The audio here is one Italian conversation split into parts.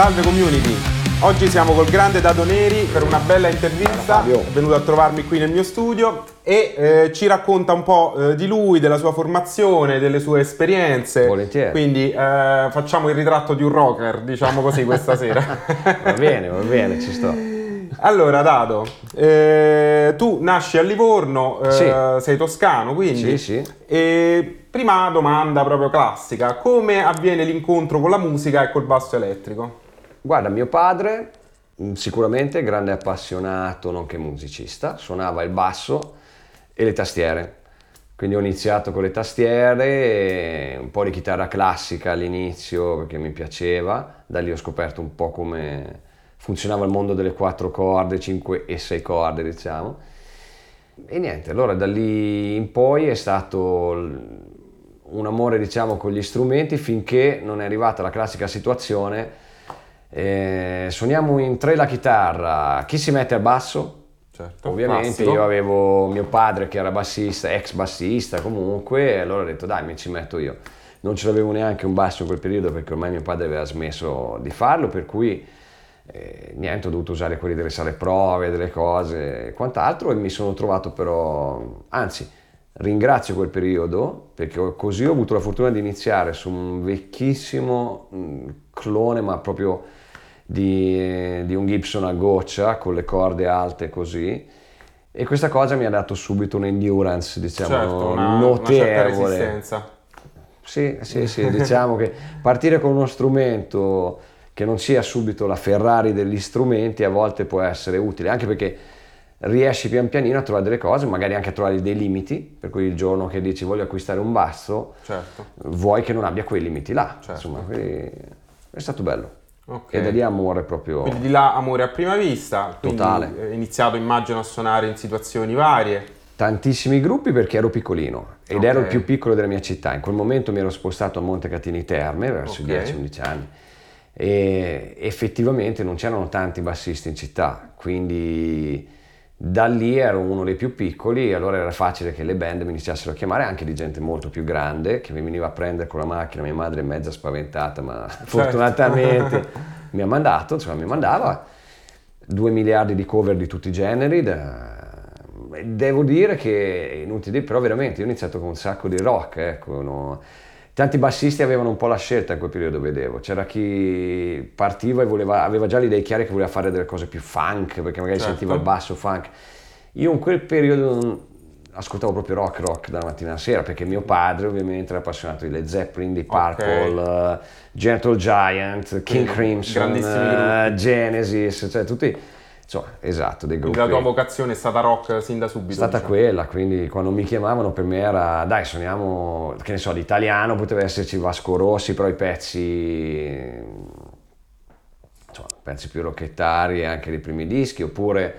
Salve community! Oggi siamo col grande Dato Neri per una bella intervista, è venuto a trovarmi qui nel mio studio e eh, ci racconta un po' eh, di lui, della sua formazione, delle sue esperienze. Volentieri. Quindi eh, facciamo il ritratto di un rocker, diciamo così, questa sera. va bene, va bene, ci sto. Allora, Dato, eh, tu nasci a Livorno, eh, Sì. sei toscano, quindi... Sì, sì. E prima domanda proprio classica, come avviene l'incontro con la musica e col basso elettrico? Guarda, mio padre, mh, sicuramente grande appassionato, nonché musicista, suonava il basso e le tastiere. Quindi ho iniziato con le tastiere, un po' di chitarra classica all'inizio perché mi piaceva, da lì ho scoperto un po' come funzionava il mondo delle quattro corde, 5 e 6 corde diciamo. E niente, allora da lì in poi è stato un amore diciamo con gli strumenti finché non è arrivata la classica situazione eh, suoniamo in tre la chitarra, chi si mette al basso? Certo, Ovviamente classico. io avevo mio padre che era bassista, ex bassista comunque, e allora ho detto dai mi ci metto io. Non ce l'avevo neanche un basso in quel periodo perché ormai mio padre aveva smesso di farlo, per cui eh, niente, ho dovuto usare quelli delle sale prove, delle cose e quant'altro e mi sono trovato però, anzi ringrazio quel periodo perché così ho avuto la fortuna di iniziare su un vecchissimo mh, clone ma proprio di, di un Gibson a goccia con le corde alte così e questa cosa mi ha dato subito un'endurance diciamo certo, una, una certa notevole. resistenza. Sì, sì, sì, diciamo che partire con uno strumento che non sia subito la Ferrari degli strumenti a volte può essere utile, anche perché riesci pian pianino a trovare delle cose, magari anche a trovare dei limiti, per cui il giorno che dici voglio acquistare un basso, Certo. vuoi che non abbia quei limiti là, Certo. insomma, è stato bello. Ok. E da lì amore proprio... Quindi di là amore a prima vista, Totale. hai iniziato immagino a suonare in situazioni varie. Tantissimi gruppi perché ero piccolino ed Ok. ero il più piccolo della mia città. In quel momento mi ero spostato a Montecatini Terme verso Ok. i 10-11 anni e effettivamente non c'erano tanti bassisti in città, quindi da lì ero uno dei più piccoli e allora era facile che le band mi iniziassero a chiamare anche di gente molto più grande che mi veniva a prendere con la macchina, mia madre è mezza spaventata ma fortunatamente mi ha mandato, insomma mi mandava due miliardi di cover di tutti i generi. da- Devo dire che, inutile però veramente io ho iniziato con un sacco di rock, ecco, no? Tanti bassisti avevano un po' la scelta in quel periodo, vedevo. C'era chi partiva e voleva, aveva già le idee chiare che voleva fare delle cose più funk, perché magari Certo. sentiva il basso funk. Io in quel periodo non- ascoltavo proprio rock rock dalla mattina alla sera, perché mio padre ovviamente era appassionato di Led Zeppelin, di Purple, eh, Gentle Giant, King Quindi, Crimson, gruppi. Genesis, cioè tutti, insomma, esatto, dei gruppi. La tua vocazione è stata rock sin da subito. È stata diciamo. quella, quindi quando mi chiamavano per me era, dai, suoniamo, che ne so, di italiano poteva esserci Vasco Rossi, però i pezzi, insomma, pezzi più rocchettari anche dei primi dischi, oppure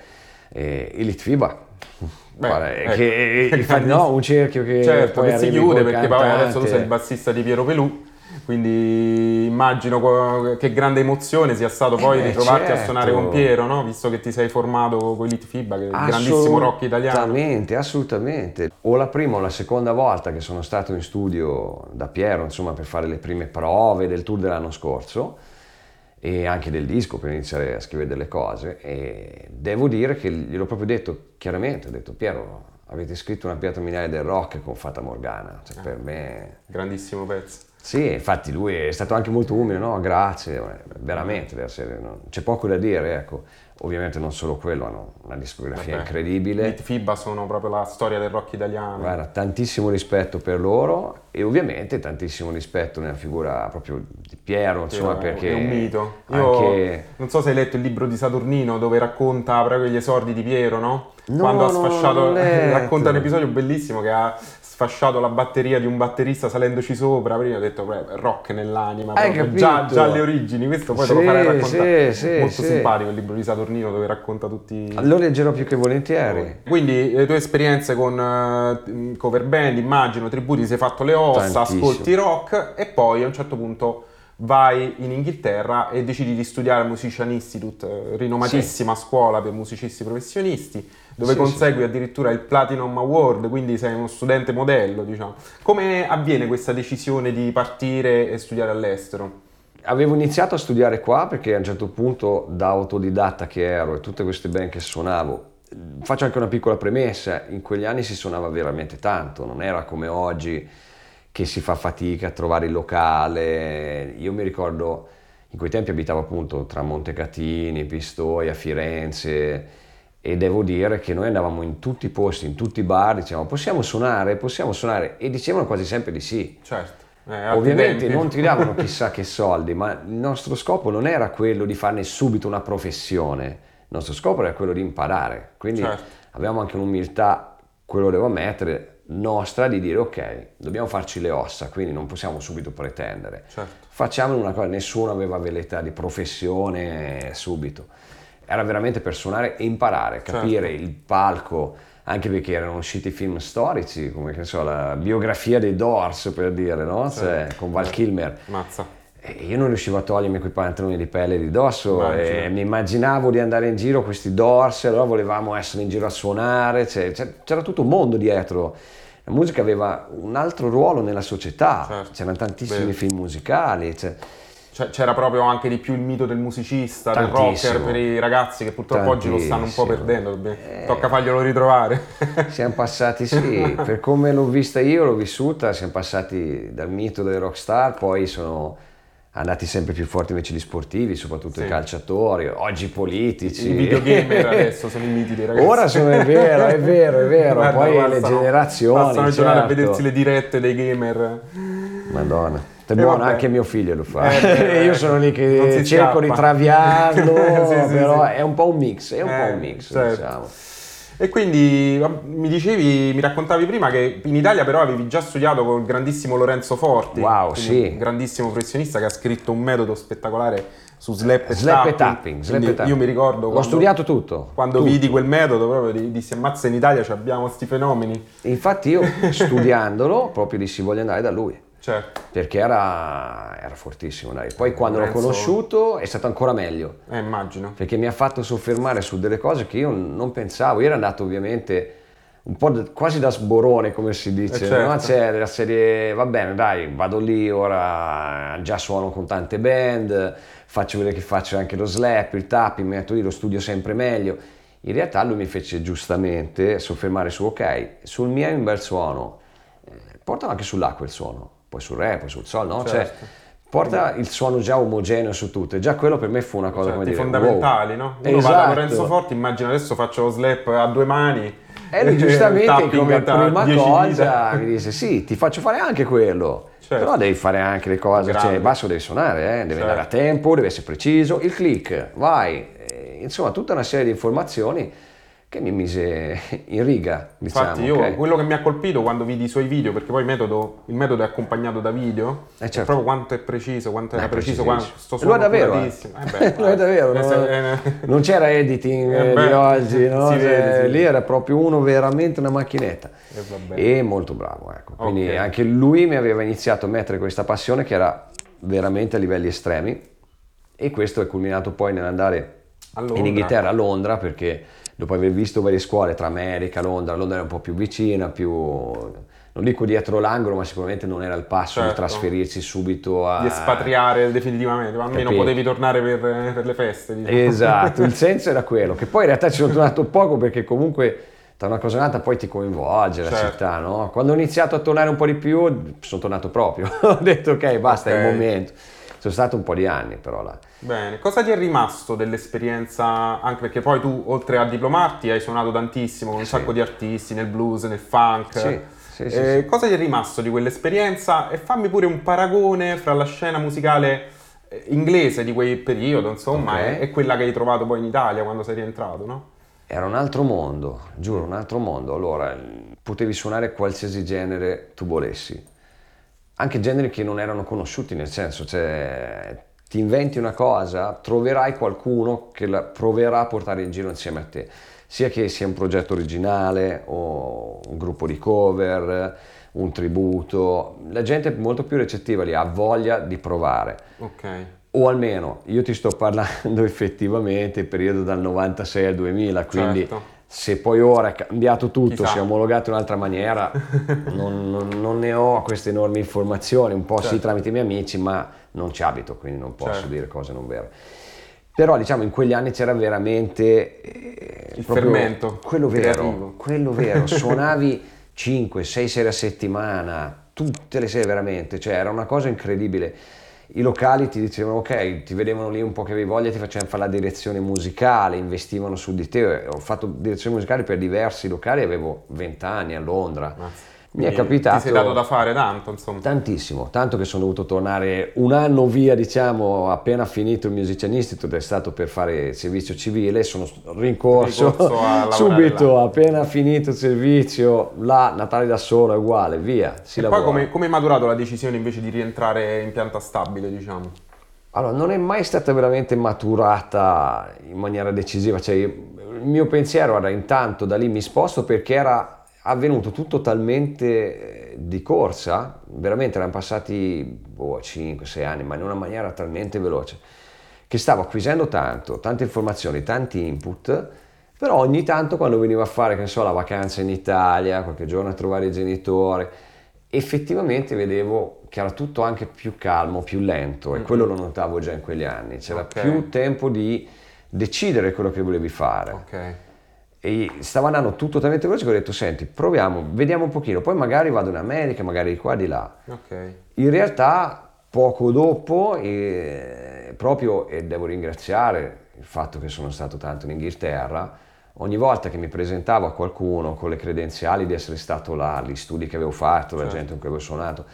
eh, i Litfiba. Beh, Guarda, ecco. che infatti no, un cerchio che Certo, poi che si chiude perché poi adesso tu sei il bassista di Piero Pelù, quindi immagino che grande emozione sia stato poi Eh, di trovarti a certo. suonare con Piero, no? visto che ti sei formato con i Litfiba, che è il grandissimo rock italiano. Assolutamente, assolutamente. O la prima o la seconda volta che sono stato in studio da Piero, insomma, per fare le prime prove del tour dell'anno scorso e anche del disco per iniziare a scrivere delle cose e devo dire che gliel'ho proprio detto chiaramente, ho detto Piero, avete scritto una pietra miliare del rock con Fata Morgana, cioè, per me Grandissimo pezzo. Sì, infatti lui è stato anche molto umile, no? Grazie, eh, veramente, deve essere- no? c'è poco da dire, ecco. Ovviamente non solo quello, hanno una discografia Vabbè, incredibile. I Litfiba sono proprio la storia del rock italiano. Guarda, tantissimo rispetto per loro e ovviamente tantissimo rispetto nella figura proprio di Piero, insomma, Piero perché è un mito. Anche... non so se hai letto il libro di Saturnino dove racconta proprio gli esordi di Piero, no? No, Quando ha sfasciato, racconta un episodio bellissimo che ha sfasciato la batteria di un batterista salendoci sopra. Prima ho detto "Beh, rock nell'anima, già, già alle origini. Questo poi te lo Sì, farei raccontare. sì, sì, Molto sì. simpatico il libro di Saturnino dove racconta tutti. Lo leggerò più che volentieri. Quindi le tue esperienze con eh, cover band, immagino, tributi, sei fatto le ossa, Tantissimo. ascolti rock e poi a un certo punto vai in Inghilterra e decidi di studiare al Musician Institute, eh, rinomatissima scuola per musicisti professionisti, dove Sì, consegui addirittura il Platinum Award, quindi sei uno studente modello, diciamo. Come avviene questa decisione di partire e studiare all'estero? avevo iniziato a studiare qua perché a un certo punto da autodidatta che ero e tutte queste band che suonavo, faccio anche una piccola premessa, in quegli anni si suonava veramente tanto, non era come oggi che si fa fatica a trovare il locale. Io mi ricordo, in quei tempi abitavo appunto tra Montecatini, Pistoia, Firenze e devo dire che noi andavamo in tutti i posti, in tutti i bar, dicevamo possiamo suonare, possiamo suonare e dicevano quasi sempre di sì. Certo. Eh, Ovviamente non ti davano chissà che soldi, ma il nostro scopo non era quello di farne subito una professione, il nostro scopo era quello di imparare, quindi certo. avevamo anche un'umiltà, quello devo ammettere, nostra di dire ok, dobbiamo farci le ossa, quindi non possiamo subito pretendere. Certo. Facciamo una cosa, nessuno aveva velleità di professione subito. Era veramente per suonare e imparare, capire certo. il palco, anche perché erano usciti film storici, come che so, la biografia dei Doors per dire, no? Cioè, con Val Kilmer. Mazza. E io non riuscivo a togliermi quei pantaloni di pelle di dosso e mi immaginavo di andare in giro questi Doors, allora volevamo essere in giro a suonare, cioè, c'era tutto un mondo dietro la musica aveva un altro ruolo nella società, certo. c'erano tantissimi Beh. film musicali. Cioè, c'era proprio anche di più il mito del musicista, Tantissimo. del rocker per i ragazzi che purtroppo Tantissimo. oggi lo stanno un po' perdendo, eh, tocca farglielo ritrovare. Siamo passati, sì, per come l'ho vista io, l'ho vissuta, siamo passati dal mito dei rockstar, poi sono andati sempre più forti invece gli sportivi, soprattutto sì. i calciatori, oggi i politici. I videogamer adesso sono i miti dei ragazzi. Ora sono, è vero, è vero, è vero, Guarda, poi passano, le generazioni. Passano certo. a vedersi le dirette dei gamer. Madonna. È buono, anche mio figlio lo fa. Eh, Io sono lì che cerco di traviarlo, sì, sì, però è un po' un mix, è un eh, po' un mix, certo. diciamo. E quindi mi dicevi, mi raccontavi prima che in Italia però avevi già studiato con il grandissimo Lorenzo Forti, wow, sì. un grandissimo professionista che ha scritto un metodo spettacolare su slap e slap tapping. tapping. Slap tapping. Io mi ricordo L'ho studiato tutto. Quando tutto. vidi quel metodo proprio dissi ammazza in Italia abbiamo questi fenomeni. Infatti io studiandolo proprio dissi voglio andare da lui. Certo. Perché era, era fortissimo. Dai. Poi quando Lorenzo... l'ho conosciuto è stato ancora meglio. Eh, immagino. Perché mi ha fatto soffermare su delle cose che io non pensavo. Io ero andato ovviamente un po' da, quasi da sborone, come si dice. Eh certo. no? C'è la serie, va bene, dai, vado lì, ora già suono con tante band, faccio vedere che faccio anche lo slap, il tapping, mi metto lì, lo studio sempre meglio. In realtà lui mi fece giustamente soffermare su, ok, sul mio è un bel suono, eh, portalo anche sull'acqua il suono poi sul re, poi sul sol, no? Cioè, certo. Cioè, porta il suono già omogeneo su tutto e già quello per me fu una cosa certo, come dire fondamentali, wow. no? Uno esatto. va da Lorenzo Forti, immagina adesso faccio lo slap a due mani e lui giustamente come prima cosa mi dice sì, ti faccio fare anche quello. Certo. Però devi fare anche le cose, cioè il basso deve suonare, eh? deve certo. andare a tempo, deve essere preciso, il click, vai, insomma tutta una serie di informazioni che mi mise in riga. Diciamo, Infatti, io okay? quello che mi ha colpito quando vidi i suoi video, perché poi il metodo, il metodo è accompagnato da video, eh certo. è proprio quanto è preciso, quanto era preciso, quanto sto suono Lo è davvero. Eh. Eh beh, Lo è davvero. non, non c'era editing eh beh, di oggi, no? Cioè, vede, lì era proprio uno veramente una macchinetta. E, e molto bravo, ecco. Quindi okay. anche lui mi aveva iniziato a mettere questa passione che era veramente a livelli estremi e questo è culminato poi nell'andare in Inghilterra, a Londra, perché dopo aver visto varie scuole tra America, Londra, Londra era un po' più vicina, più non dico dietro l'angolo, ma sicuramente non era il passo certo. di trasferirsi subito a... Di espatriare definitivamente, ma almeno Capito. potevi tornare per, per le feste. Diciamo. Esatto, il senso era quello, che poi in realtà ci sono tornato poco perché comunque tra una cosa e un'altra poi ti coinvolge certo. la città, no? Quando ho iniziato a tornare un po' di più, sono tornato proprio, ho detto ok, basta, okay. è il momento. Sono stato un po' di anni però là. Bene, cosa ti è rimasto dell'esperienza, anche perché poi tu oltre a diplomarti hai suonato tantissimo con un sì. sacco di artisti nel blues, nel funk. Sì. Sì, eh, cosa ti è rimasto di quell'esperienza? E fammi pure un paragone fra la scena musicale eh, inglese di quel periodo, insomma, okay. e, quella che hai trovato poi in Italia quando sei rientrato, no? Era un altro mondo, giuro, un altro mondo. Allora, potevi suonare qualsiasi genere tu volessi, anche generi che non erano conosciuti, nel senso, cioè ti inventi una cosa, troverai qualcuno che la proverà a portare in giro insieme a te, sia che sia un progetto originale o un gruppo di cover, un tributo, la gente è molto più recettiva lì, ha voglia di provare. Okay. O almeno io ti sto parlando effettivamente periodo dal 96 al 2000, quindi certo. Se poi ora è cambiato tutto, Chissà. si è omologato in un'altra maniera, non, non, non, ne ho queste enormi informazioni, un po' certo. sì tramite i miei amici, ma non ci abito, quindi non posso certo. dire cose non vere. Però diciamo in quegli anni c'era veramente eh, il fermento quello vero, quello vero, suonavi 5, 6 sere a settimana, tutte le sere veramente, cioè era una cosa incredibile i locali ti dicevano ok, ti vedevano lì un po' che avevi voglia, ti facevano fare la direzione musicale, investivano su di te. Ho fatto direzione musicale per diversi locali, avevo 20 anni a Londra. Mazza. Mi è capitato. Ti sei dato da fare tanto, insomma. Tantissimo, tanto che sono dovuto tornare un anno via, diciamo, appena finito il Musician Institute, è stato per fare servizio civile, sono rincorso subito, là. appena finito il servizio, là, Natale da solo è uguale, via. Si e lavora. poi come, come è maturato la decisione invece di rientrare in pianta stabile, diciamo? Allora, non è mai stata veramente maturata in maniera decisiva, cioè il mio pensiero era intanto da lì mi sposto perché era avvenuto tutto talmente eh, di corsa, veramente erano passati boh, 5-6 anni, ma in una maniera talmente veloce, che stavo acquisendo tanto, tante informazioni, tanti input, però ogni tanto quando venivo a fare, che ne so, la vacanza in Italia, qualche giorno a trovare il genitore, effettivamente vedevo che era tutto anche più calmo, più lento, e quello lo notavo già in quegli anni, c'era okay. più tempo di decidere quello che volevi fare. Okay e stava andando tutto talmente veloce che ho detto senti proviamo, vediamo un pochino, poi magari vado in America, magari di qua di là. Okay. In realtà poco dopo, eh, proprio e devo ringraziare il fatto che sono stato tanto in Inghilterra, ogni volta che mi presentavo a qualcuno con le credenziali di essere stato là, gli studi che avevo fatto, certo. la gente con cui avevo suonato,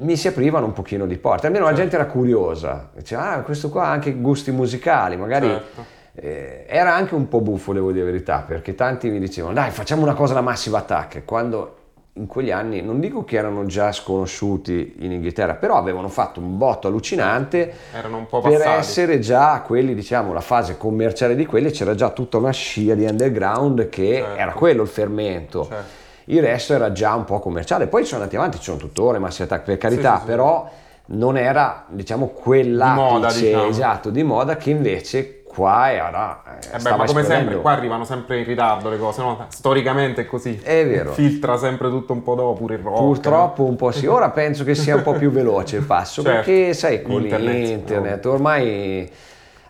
mi si aprivano un pochino di porte, almeno certo. la gente era curiosa, diceva ah questo qua ha anche gusti musicali, magari... Certo eh, era anche un po' buffo, devo dire la verità, perché tanti mi dicevano dai facciamo una cosa da Massive Attack, quando in quegli anni non dico che erano già sconosciuti in Inghilterra, però avevano fatto un botto allucinante un per passati. essere già quelli, diciamo, la fase commerciale di quelli, c'era già tutta una scia di underground che certo. era quello il fermento. Certo. Il resto era già un po' commerciale. Poi sono andati avanti, ci sono tuttora Massive Attack per carità, sì, sì, però sì. non era, diciamo, quell'apice di diciamo. esatto, di moda che invece qua e ora eh, eh beh, ma come sempre qua arrivano sempre in ritardo le cose no? storicamente è così è vero filtra sempre tutto un po' dopo pure il rock purtroppo un po' sì ora penso che sia un po' più veloce il passo certo. perché sai con internet, internet no. ormai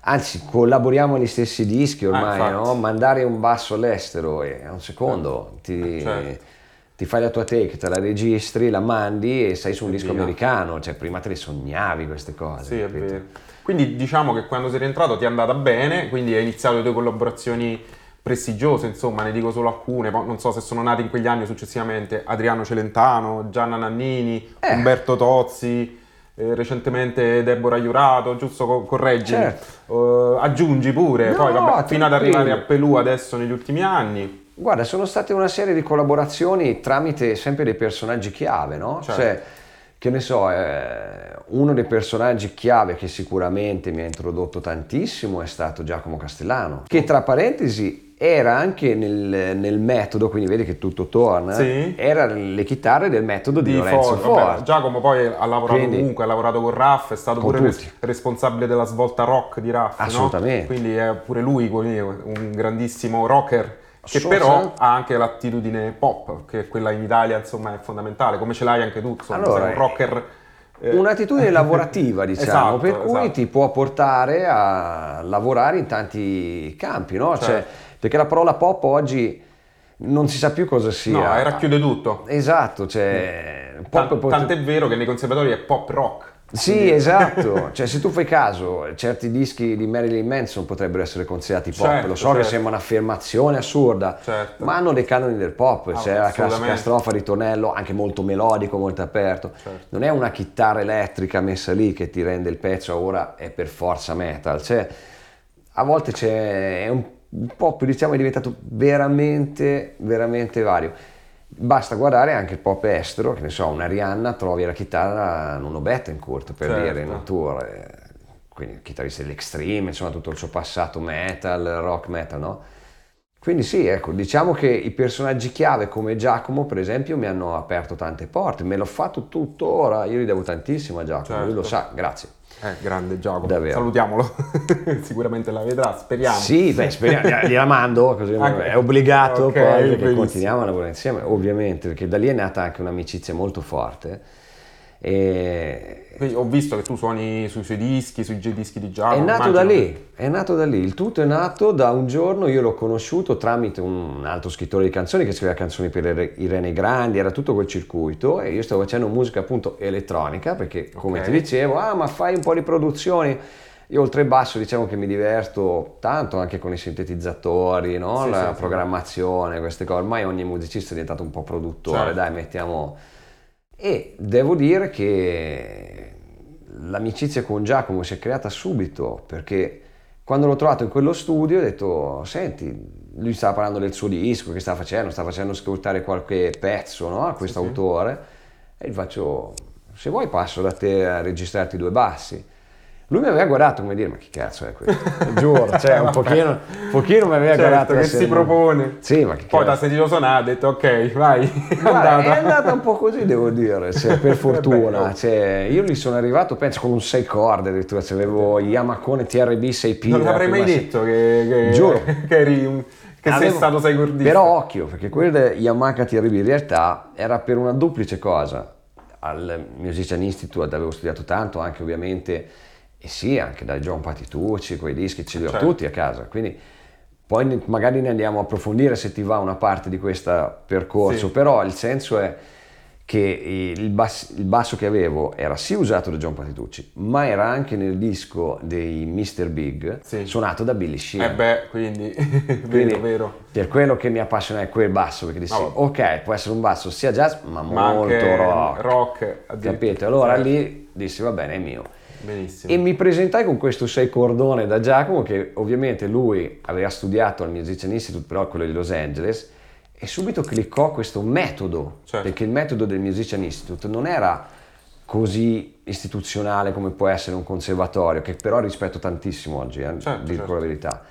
anzi collaboriamo agli stessi dischi ah, ormai ah, no? mandare un basso all'estero e a un secondo certo. ti certo ti fai la tua take, te la registri, la mandi e sei su un disco americano, cioè prima te le sognavi queste cose. Sì, capito? è vero. Quindi diciamo che quando sei rientrato ti è andata bene, quindi hai iniziato le tue collaborazioni prestigiose, insomma, ne dico solo alcune, non so se sono nati in quegli anni successivamente Adriano Celentano, Gianna Nannini, eh. Umberto Tozzi, eh, recentemente Deborah Iurato, giusto correggi, certo. uh, aggiungi pure, no, poi vabbè, fino ad arrivare a Pelù adesso negli ultimi anni. Guarda, sono state una serie di collaborazioni tramite sempre dei personaggi chiave, no? Certo. Cioè, che ne so, eh, uno dei personaggi chiave che sicuramente mi ha introdotto tantissimo è stato Giacomo Castellano, che tra parentesi era anche nel, nel metodo, quindi vedi che tutto torna, sì. era le chitarre del metodo di, di Lorenzo Ford. Ford. Giacomo poi ha lavorato quindi, comunque, ha lavorato con Raff, è stato pure tutti. responsabile della svolta rock di Raff, Assolutamente. No? Quindi è pure lui un grandissimo rocker che so, però ha anche l'attitudine pop, che quella in Italia insomma è fondamentale, come ce l'hai anche tu, insomma, allora, sei un rocker... Eh. Un'attitudine lavorativa, diciamo, esatto, per cui esatto. ti può portare a lavorare in tanti campi, no? Cioè, certo. Cioè, perché la parola pop oggi non si sa più cosa sia. No, racchiude tutto. Esatto, cioè... Pop Tant- Tant'è vero che nei conservatori è pop rock. Sì, esatto. cioè, se tu fai caso, certi dischi di Marilyn Manson potrebbero essere considerati pop. Certo, Lo so certo. che sembra un'affermazione assurda, certo. ma hanno dei canoni del pop. Ah, C'è la classica strofa, ritornello, anche molto melodico, molto aperto. Certo. Non è una chitarra elettrica messa lì che ti rende il pezzo, ora è per forza metal. Cioè, a volte c'è un, un pop, diciamo, è diventato veramente, veramente vario Basta guardare anche il pop estero, che ne so, una Rihanna trovi la chitarra in uno Bettencourt per certo. dire in natura, quindi chitarrista dell'extreme, insomma tutto il suo passato metal, rock metal, no? Quindi sì, ecco, diciamo che i personaggi chiave come Giacomo, per esempio, mi hanno aperto tante porte, me l'ho fatto tuttora, io gli devo tantissimo a Giacomo, certo. lui lo certo. sa, grazie. Eh, grande Giacomo, Davvero. salutiamolo, sicuramente la vedrà, speriamo. Sì, beh, speriamo, gliela mando, così anche, è obbligato okay, poi, perché continuiamo a lavorare insieme, ovviamente, perché da lì è nata anche un'amicizia molto forte e... Ho visto che tu suoni sui suoi dischi, sui dischi di Giacomo. È nato da lì, è nato da lì. Il tutto è nato da un giorno, io l'ho conosciuto tramite un altro scrittore di canzoni che scriveva canzoni per Irene Grandi, era tutto quel circuito e io stavo facendo musica appunto elettronica perché come okay. ti dicevo, ah ma fai un po' di produzioni. Io oltre il basso diciamo che mi diverto tanto anche con i sintetizzatori, no? sì, la sì, programmazione, queste cose. Ormai ogni musicista è diventato un po' produttore, certo. dai mettiamo e devo dire che l'amicizia con Giacomo si è creata subito perché quando l'ho trovato in quello studio ho detto senti lui stava parlando del suo disco che stava facendo stava facendo ascoltare qualche pezzo no, a questo sì, autore sì. e gli faccio se vuoi passo da te a registrarti due bassi lui mi aveva guardato come dire, ma che cazzo è questo? Giuro, cioè un pochino, un pochino mi aveva certo, guardato. che si propone. Sì, ma che Poi ha sentito suonare, ha detto ok, vai. Guarda, è andata un po' così, devo dire, cioè, per fortuna. Cioè, io gli sono arrivato, penso, con un 6 corde addirittura, cioè, avevo Yamakone TRB 6P. Non l'avrei mai detto che, che, Giuro. che eri un... Che Avevo, sei stato 6 cordista. Però occhio, perché quella Yamaha TRB in realtà era per una duplice cosa. Al Musician Institute avevo studiato tanto, anche ovviamente e sì, anche da John Patitucci, quei dischi ce li ho certo. tutti a casa, quindi poi magari ne andiamo a approfondire se ti va una parte di questo percorso, sì. però il senso è che il basso, il basso, che avevo era sì usato da John Patitucci, ma era anche nel disco dei Mr. Big, sì. suonato da Billy Sheehan. Eh beh, quindi, quindi vero, vero. Per quello che mi appassiona è quel basso, perché dissi, oh. ok, può essere un basso sia jazz, ma, ma molto rock. rock Capito? Allora lì dissi, va bene, è mio. Benissimo. E mi presentai con questo sei cordone da Giacomo, che ovviamente lui aveva studiato al Musician Institute, però quello di Los Angeles, e subito cliccò questo metodo, certo. perché il metodo del Musician Institute non era così istituzionale come può essere un conservatorio, che però rispetto tantissimo oggi, eh, certo, dico certo. la verità.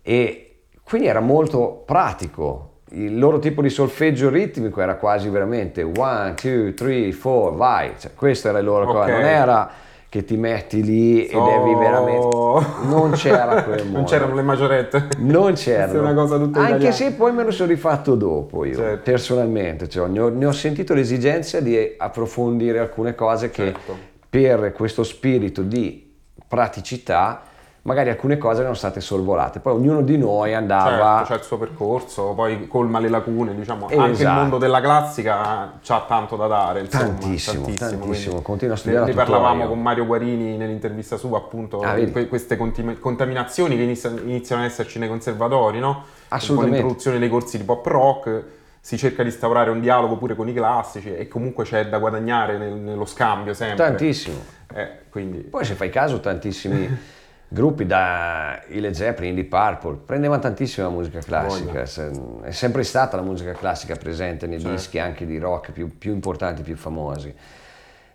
E quindi era molto pratico. Il loro tipo di solfeggio ritmico era quasi veramente one, two, three, four, vai. Cioè, questo era il loro okay. non era che ti metti lì e devi veramente... Non c'era quel modo. Non c'erano le maggiorette. Non c'erano. Anche italiana. se poi me lo sono rifatto dopo io, certo. personalmente. Cioè, ne, ho, ne, ho, sentito l'esigenza di approfondire alcune cose che certo. per questo spirito di praticità magari alcune cose erano state sorvolate, poi ognuno di noi andava... Certo, c'è il suo percorso, poi colma le lacune, diciamo, esatto. anche il esatto. mondo della classica ha tanto da dare, insomma, tantissimo, tantissimo, tantissimo. continua a studiare Ne, ne parlavamo con Mario Guarini nell'intervista sua, appunto, ah, que- queste contim- contaminazioni che iniziano, iniziano ad esserci nei conservatori, no? Assolutamente. Con l'introduzione dei corsi di pop rock si cerca di instaurare un dialogo pure con i classici e comunque c'è da guadagnare nel, nello scambio sempre. Tantissimo. Eh, quindi... Poi se fai caso tantissimi gruppi da i Led Zeppelin, di Purple, prendevano tantissima musica classica, Voglio. è sempre stata la musica classica presente nei certo. dischi anche di rock più, più importanti, più famosi.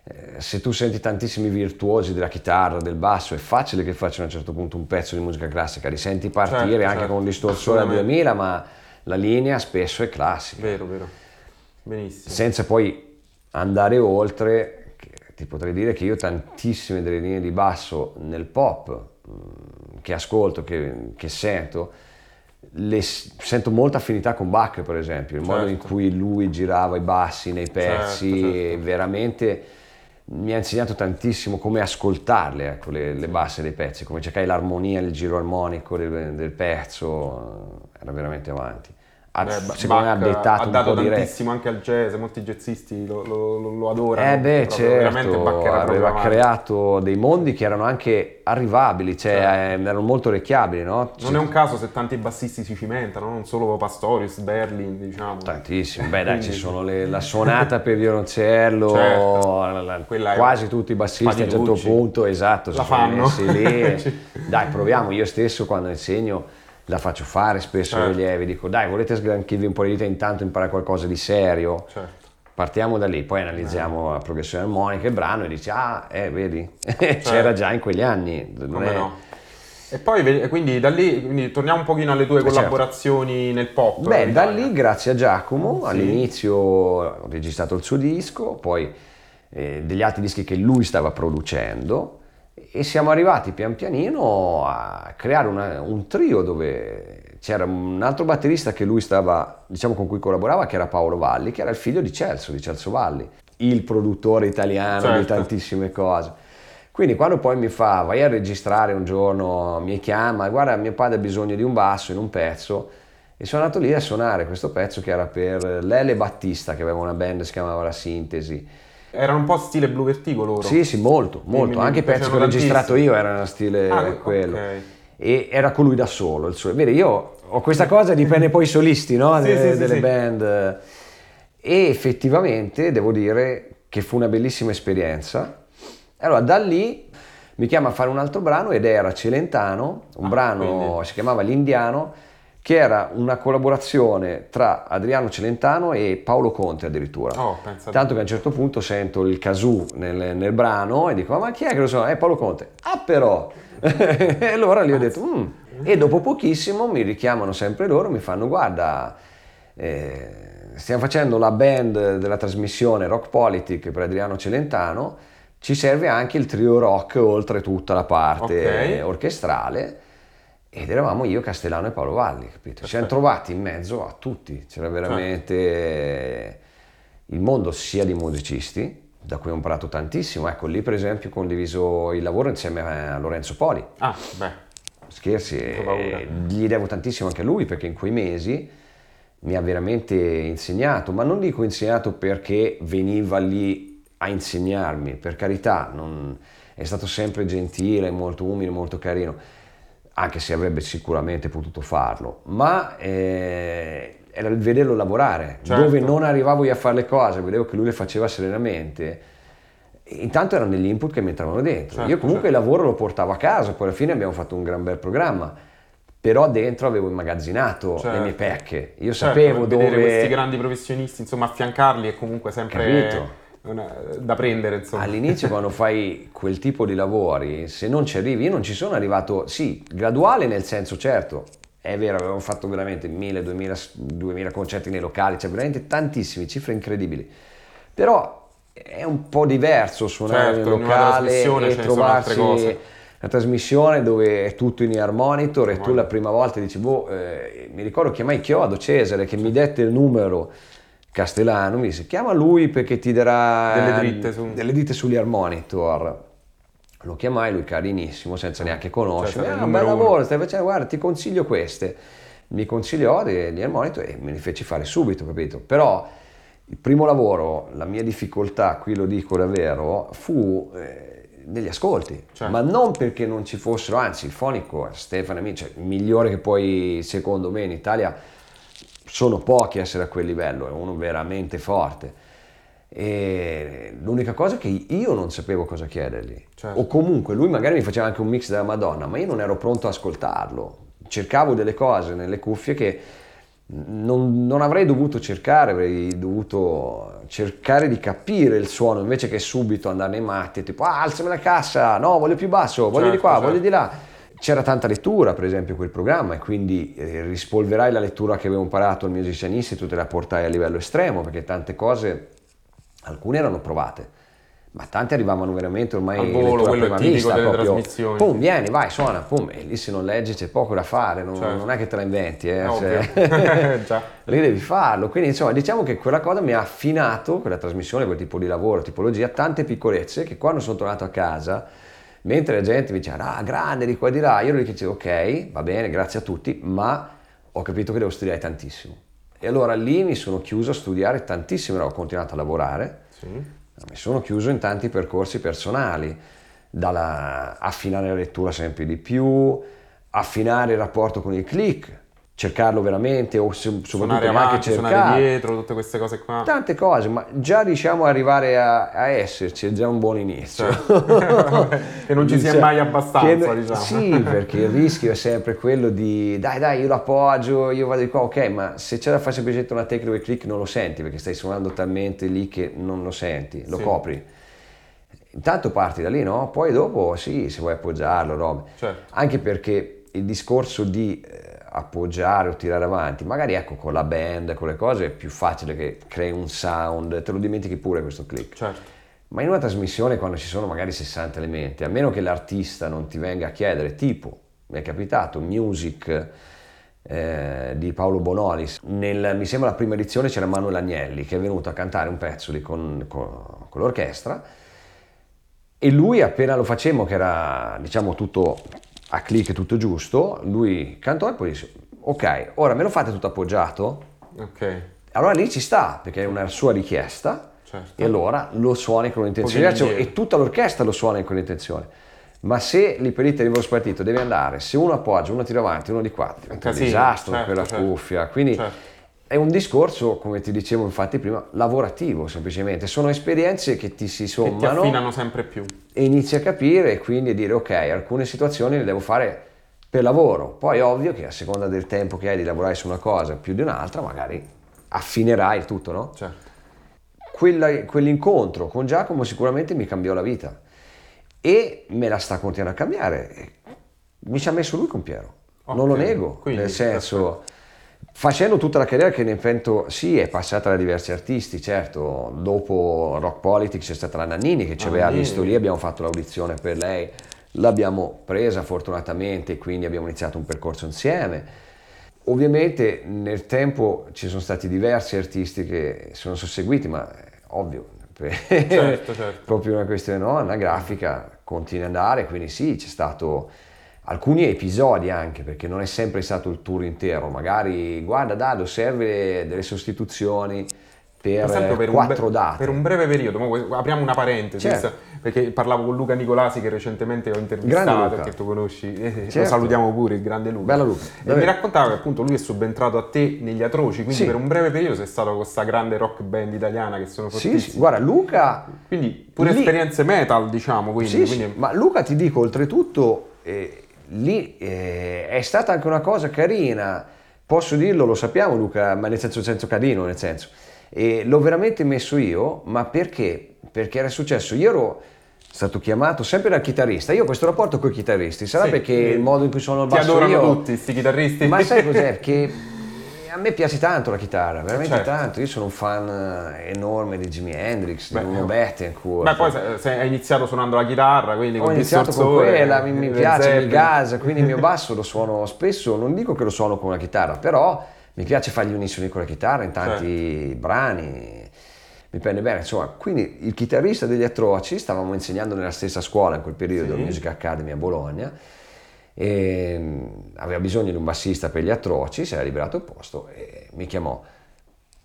Eh, se tu senti tantissimi virtuosi della chitarra, del basso, è facile che facciano a un certo punto un pezzo di musica classica, li senti partire certo, anche certo. con un distorsore a 2000, ma la linea spesso è classica. Vero, vero. Benissimo. Senza poi andare oltre, ti potrei dire che io tantissime delle linee di basso nel pop che ascolto, che, che sento, le, sento molta affinità con Bach per esempio, il certo. modo in certo. cui lui girava i bassi nei pezzi, certo, certo. veramente mi ha insegnato tantissimo come ascoltarle, ecco, le, le, basse dei pezzi, come cercare l'armonia, il giro armonico del, del pezzo, era veramente avanti ha, beh, secondo me ha dettato ha dato tantissimo anche al jazz, molti jazzisti lo, lo, lo adorano. Eh beh, certo, aveva creato dei mondi che erano anche arrivabili, cioè certo. erano molto orecchiabili, no? Non è un caso se tanti bassisti si cimentano, non solo Pastorius, Berlin, diciamo. Tantissimi, beh dai, ci sono le, la suonata per violoncello, certo. la, quasi tutti i bassisti a un certo punto, esatto, la fanno. lì. dai, proviamo, io stesso quando insegno la faccio fare spesso certo. agli allievi, dico dai volete sgranchirvi un po' di vita intanto imparare qualcosa di serio? Certo. Partiamo da lì, poi analizziamo eh. la progressione armonica, il brano e dici ah, eh, vedi, certo. c'era già in quegli anni. Come è... no? E poi quindi da lì, quindi torniamo un pochino alle tue certo. collaborazioni certo. nel pop. Beh, da lì grazie a Giacomo, sì. all'inizio ho registrato il suo disco, poi eh, degli altri dischi che lui stava producendo e siamo arrivati pian pianino a creare una, un trio dove c'era un altro batterista che lui stava, diciamo con cui collaborava, che era Paolo Valli, che era il figlio di Celso, di Celso Valli, il produttore italiano certo. di tantissime cose. Quindi quando poi mi fa, vai a registrare un giorno, mi chiama, guarda mio padre ha bisogno di un basso in un pezzo, e sono andato lì a suonare questo pezzo che era per Lele Battista, che aveva una band che si chiamava La Sintesi. Erano un po' stile Blue Vertigo loro? Sì, sì, molto, molto. Anche i pezzi che ho registrato io erano stile ah, quello. Okay. E era con lui da solo. Il suo... Vedi, io ho questa cosa, dipende poi i solisti, no? sì, De, sì, delle sì, band. E effettivamente devo dire che fu una bellissima esperienza allora da lì mi chiama a fare un altro brano ed era Celentano, un ah, brano quindi. si chiamava L'Indiano, che era una collaborazione tra Adriano Celentano e Paolo Conte addirittura. Oh, Tanto che a un certo punto sento il casù nel, nel, brano e dico ma chi è che lo so? È Paolo Conte. Ah però! e allora lì ho detto mm. e dopo pochissimo mi richiamano sempre loro, mi fanno guarda... Eh, stiamo facendo la band della trasmissione Rock Politic per Adriano Celentano ci serve anche il trio rock oltre tutta la parte okay. orchestrale ed eravamo io, Castellano e Paolo Valli, capito? Ci siamo trovati in mezzo a tutti, c'era veramente il mondo sia di musicisti, da cui ho imparato tantissimo, ecco lì per esempio ho condiviso il lavoro insieme a Lorenzo Poli. Ah, beh. Scherzi, gli devo tantissimo anche a lui perché in quei mesi mi ha veramente insegnato, ma non dico insegnato perché veniva lì a insegnarmi, per carità, non, è stato sempre gentile, molto umile, molto carino, anche se avrebbe sicuramente potuto farlo, ma eh, era il vederlo lavorare, certo. dove non arrivavo io a fare le cose, vedevo che lui le faceva serenamente. Intanto erano degli input che mi entravano dentro. Certo, io comunque certo. il lavoro lo portavo a casa, poi alla fine abbiamo fatto un gran bel programma però dentro avevo immagazzinato certo. le mie pecche. Io certo, sapevo dove... questi grandi professionisti, insomma, affiancarli è comunque sempre... Capito? Da prendere. Insomma. All'inizio quando fai quel tipo di lavori, se non ci arrivi, io non ci sono arrivato, sì, graduale nel senso certo, è vero, avevamo fatto veramente 1000, 2000, 2000 concerti nei locali, cioè veramente tantissimi, cifre incredibili. Però è un po' diverso suonare certo, nel locale e trovarsi una trasmissione dove è tutto in ear monitor e tu la prima volta dici, boh, eh, mi ricordo chiamai Chiodo Cesare che mi dette il numero Castellano mi disse chiama lui perché ti darà delle dritte, su... delle dritte sugli monitor. Lo chiamai, lui carinissimo, senza neanche conoscermi. Cioè, ah, un bel lavoro, stai facendo, guarda, ti consiglio queste. Mi consigliò di monitor e me li feci fare subito, capito? Però il primo lavoro, la mia difficoltà, qui lo dico davvero, fu eh, negli ascolti, cioè. ma non perché non ci fossero, anzi il fonico, Stefano Amici, cioè, il migliore che poi secondo me in Italia sono pochi a essere a quel livello, è uno veramente forte. E l'unica cosa è che io non sapevo cosa chiedergli. Certo. O comunque lui magari mi faceva anche un mix della Madonna, ma io non ero pronto ad ascoltarlo. Cercavo delle cose nelle cuffie che non, non, avrei dovuto cercare, avrei dovuto cercare di capire il suono invece che subito andare nei matti, tipo ah, alzami la cassa, no, voglio più basso, voglio certo, di qua, certo. voglio di là c'era tanta lettura, per esempio, quel programma, e quindi eh, rispolverai la lettura che avevo imparato al Musician Institute e la portai a livello estremo, perché tante cose, alcune erano provate, ma tante arrivavano veramente ormai al volo, quello prima vista, delle proprio, trasmissioni. Pum, vieni, vai, suona, pum, e lì se non leggi c'è poco da fare, non, certo. non è che te la inventi, eh, no, cioè, lì devi farlo. Quindi insomma diciamo che quella cosa mi ha affinato, quella trasmissione, quel tipo di lavoro, tipologia, tante piccolezze che quando sono tornato a casa Mentre la gente mi diceva, ah, grande di qua e di là, io gli dicevo, ok, va bene, grazie a tutti, ma ho capito che devo studiare tantissimo. E allora lì mi sono chiuso a studiare tantissimo, ho continuato a lavorare, sì. mi sono chiuso in tanti percorsi personali, dalla affinare la lettura sempre di più, affinare il rapporto con il click, cercarlo veramente o soprattutto suonare avanti, cercare. suonare dietro, tutte queste cose qua. Tante cose, ma già riusciamo ad arrivare a, a, esserci, è già un buon inizio. Certo. che non ci sia mai abbastanza, che, diciamo. Sì, perché il rischio è sempre quello di dai dai io lo appoggio, io vado di qua, ok, ma se c'è da fare semplicemente una tecnica e click non lo senti perché stai suonando talmente lì che non lo senti, lo sì. copri. intanto parti da lì, no? Poi dopo sì, se vuoi appoggiarlo, robe. Certo. Anche perché il discorso di eh, appoggiare o tirare avanti, magari ecco con la band, con le cose, è più facile che crei un sound, te lo dimentichi pure questo click. Certo. Ma in una trasmissione quando ci sono magari 60 elementi, a meno che l'artista non ti venga a chiedere, tipo, mi è capitato, music eh, di Paolo Bonolis, nel, mi sembra la prima edizione c'era Manuel Agnelli che è venuto a cantare un pezzo con, con, con l'orchestra e lui appena lo facemmo, che era diciamo tutto a click, tutto giusto, lui cantò e poi disse, ok, ora me lo fate tutto appoggiato? Ok. Allora lì ci sta, perché è una sua richiesta, Certo. e allora lo suoni con l'intenzione di e tutta l'orchestra lo suona con l'intenzione. Ma se lì per lì te arrivo spartito, devi andare, se uno appoggia, uno tira avanti, uno di qua, diventa un casino, disastro certo, per la certo. cuffia. Quindi Certo. È un discorso, come ti dicevo infatti prima, lavorativo semplicemente. Sono esperienze che ti si Che ti sommano affinano sempre più. e inizi a capire e quindi a dire ok, alcune situazioni le devo fare per lavoro. Poi è ovvio che a seconda del tempo che hai di lavorare su una cosa più di un'altra, magari affinerai il tutto, no? Certo. Quella- quell'incontro con Giacomo sicuramente mi cambiò la vita e me la sta continuando a cambiare. Mi ci ha messo lui con Piero, non lo nego, quindi, nel senso, facendo tutta la carriera che ne penso, sì, è passata da diversi artisti, certo, dopo Rock Politics c'è stata la Nannini che ci aveva Nannini. visto lì, abbiamo fatto l'audizione per lei, l'abbiamo presa fortunatamente, quindi abbiamo iniziato un percorso insieme. Ovviamente nel tempo ci sono stati diversi artisti che sono susseguiti, ma ovvio, Certo, certo. proprio una questione no, anagrafica continua ad andare, quindi sì, c'è stato alcuni episodi anche, perché non è sempre stato il tour intero, magari guarda Dado, serve delle sostituzioni per, Per esempio, per un, quattro bre- date. per un breve periodo, apriamo una parentesi, Certo. perché parlavo con Luca Nicolasi che recentemente ho intervistato, che tu conosci, eh, lo Certo. salutiamo pure, il grande Luca. Bella Luca, E mi raccontava che appunto lui è subentrato a te negli atroci, quindi Sì. per un breve periodo sei stato con questa grande rock band italiana che sono Sì, fortissimi. sì, guarda Luca Quindi pure Lì- esperienze metal, diciamo, quindi, Sì, sì, quindi- ma Luca ti dico, oltretutto, eh, lì eh, è stata anche una cosa carina, posso dirlo, lo sappiamo Luca, ma nel senso, nel senso carino, nel senso. E l'ho veramente messo io, ma perché? Perché era successo, io ero stato chiamato sempre dal chitarrista, io ho questo rapporto con i chitarristi, sarà Sì, perché il modo in cui suono il ti basso adorano io... tutti, sti chitarristi. Ma sai cos'è? Perché a me piace tanto la chitarra, veramente Certo. tanto. Io sono un fan eh, enorme di Jimi Hendrix, Beh, di Bruno Bettencourt. Beh, poi hai iniziato suonando la chitarra, quindi Ho con il iniziato con quella, mi, mi Led piace, mi Zeppelin. gasa, quindi il mio basso lo suono spesso, non dico che lo suono con una chitarra, però mi piace fare gli unisoni con la chitarra in tanti Certo. brani, mi prende bene, insomma, quindi il chitarrista degli Atroci, stavamo insegnando nella stessa scuola in quel periodo, Sì. Music Academy a Bologna, aveva bisogno di un bassista per gli Atroci, si era liberato il posto e mi chiamò.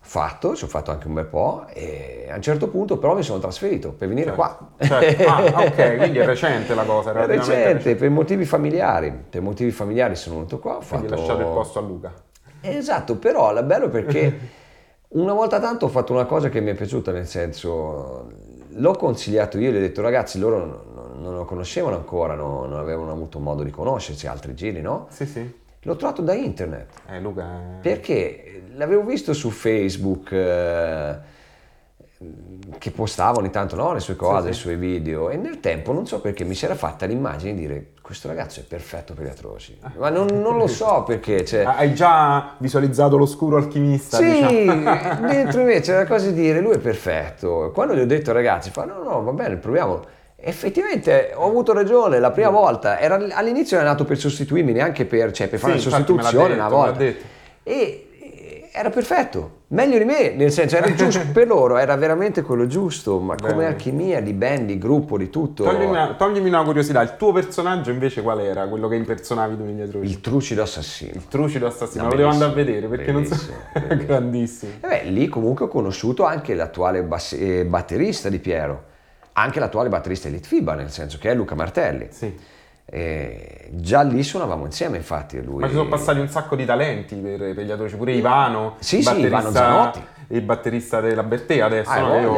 Fatto, ci ho fatto anche un bel po' e a un certo punto però mi sono trasferito per venire qua. Certo. Ah, ok, quindi è recente la cosa, È recente, recente. per motivi familiari. Per motivi familiari sono venuto qua. Ho Quindi fatto... lasciato il posto a Luca. Esatto, però è bello perché una volta tanto ho fatto una cosa che mi è piaciuta, nel senso, l'ho consigliato io, gli ho detto ragazzi, loro non, lo conoscevano ancora, no- non avevano avuto modo di conoscersi, altri giri, no? Sì, sì. L'ho trovato da internet. Eh, Luca è... Perché l'avevo visto su Facebook eh, che postava ogni tanto no, le sue cose, Sì, i suoi video e nel tempo non so perché mi si era fatta l'immagine di dire questo ragazzo è perfetto per gli atroci. Ma non, non lo so perché. Cioè, Hai già visualizzato l'oscuro alchimista, sì, diciamo. dentro me c'era quasi dire lui è perfetto. Quando gli ho detto ragazzi, fa no, no, va bene, proviamolo. Effettivamente ho avuto ragione, la prima volta, era, all'inizio era nato per sostituirmi, neanche per, cioè, per fare Sì, una sostituzione detto, una volta. E era perfetto, meglio di me, nel senso era giusto per loro, era veramente quello giusto, ma come Bene. alchimia di band, di gruppo, di tutto. Toglimi una, toglimi una curiosità, il tuo personaggio invece qual era? Quello che impersonavi tu negli? Il trucido assassino. trucido assassino, No, lo devo andare a vedere perché non so... bellissimo, bellissimo. grandissimo. E beh, lì comunque ho conosciuto anche l'attuale bass- eh, batterista di Piero, anche l'attuale batterista di Litfiba, nel senso che è Luca Martelli. Sì. E già lì suonavamo insieme, infatti. Lui... Ma ci sono passati un sacco di talenti per, per gli atroci, pure Ivano, Sì, il sì, batterista- Ivano Zanotti. il batterista della Bertea adesso, Ah, no? io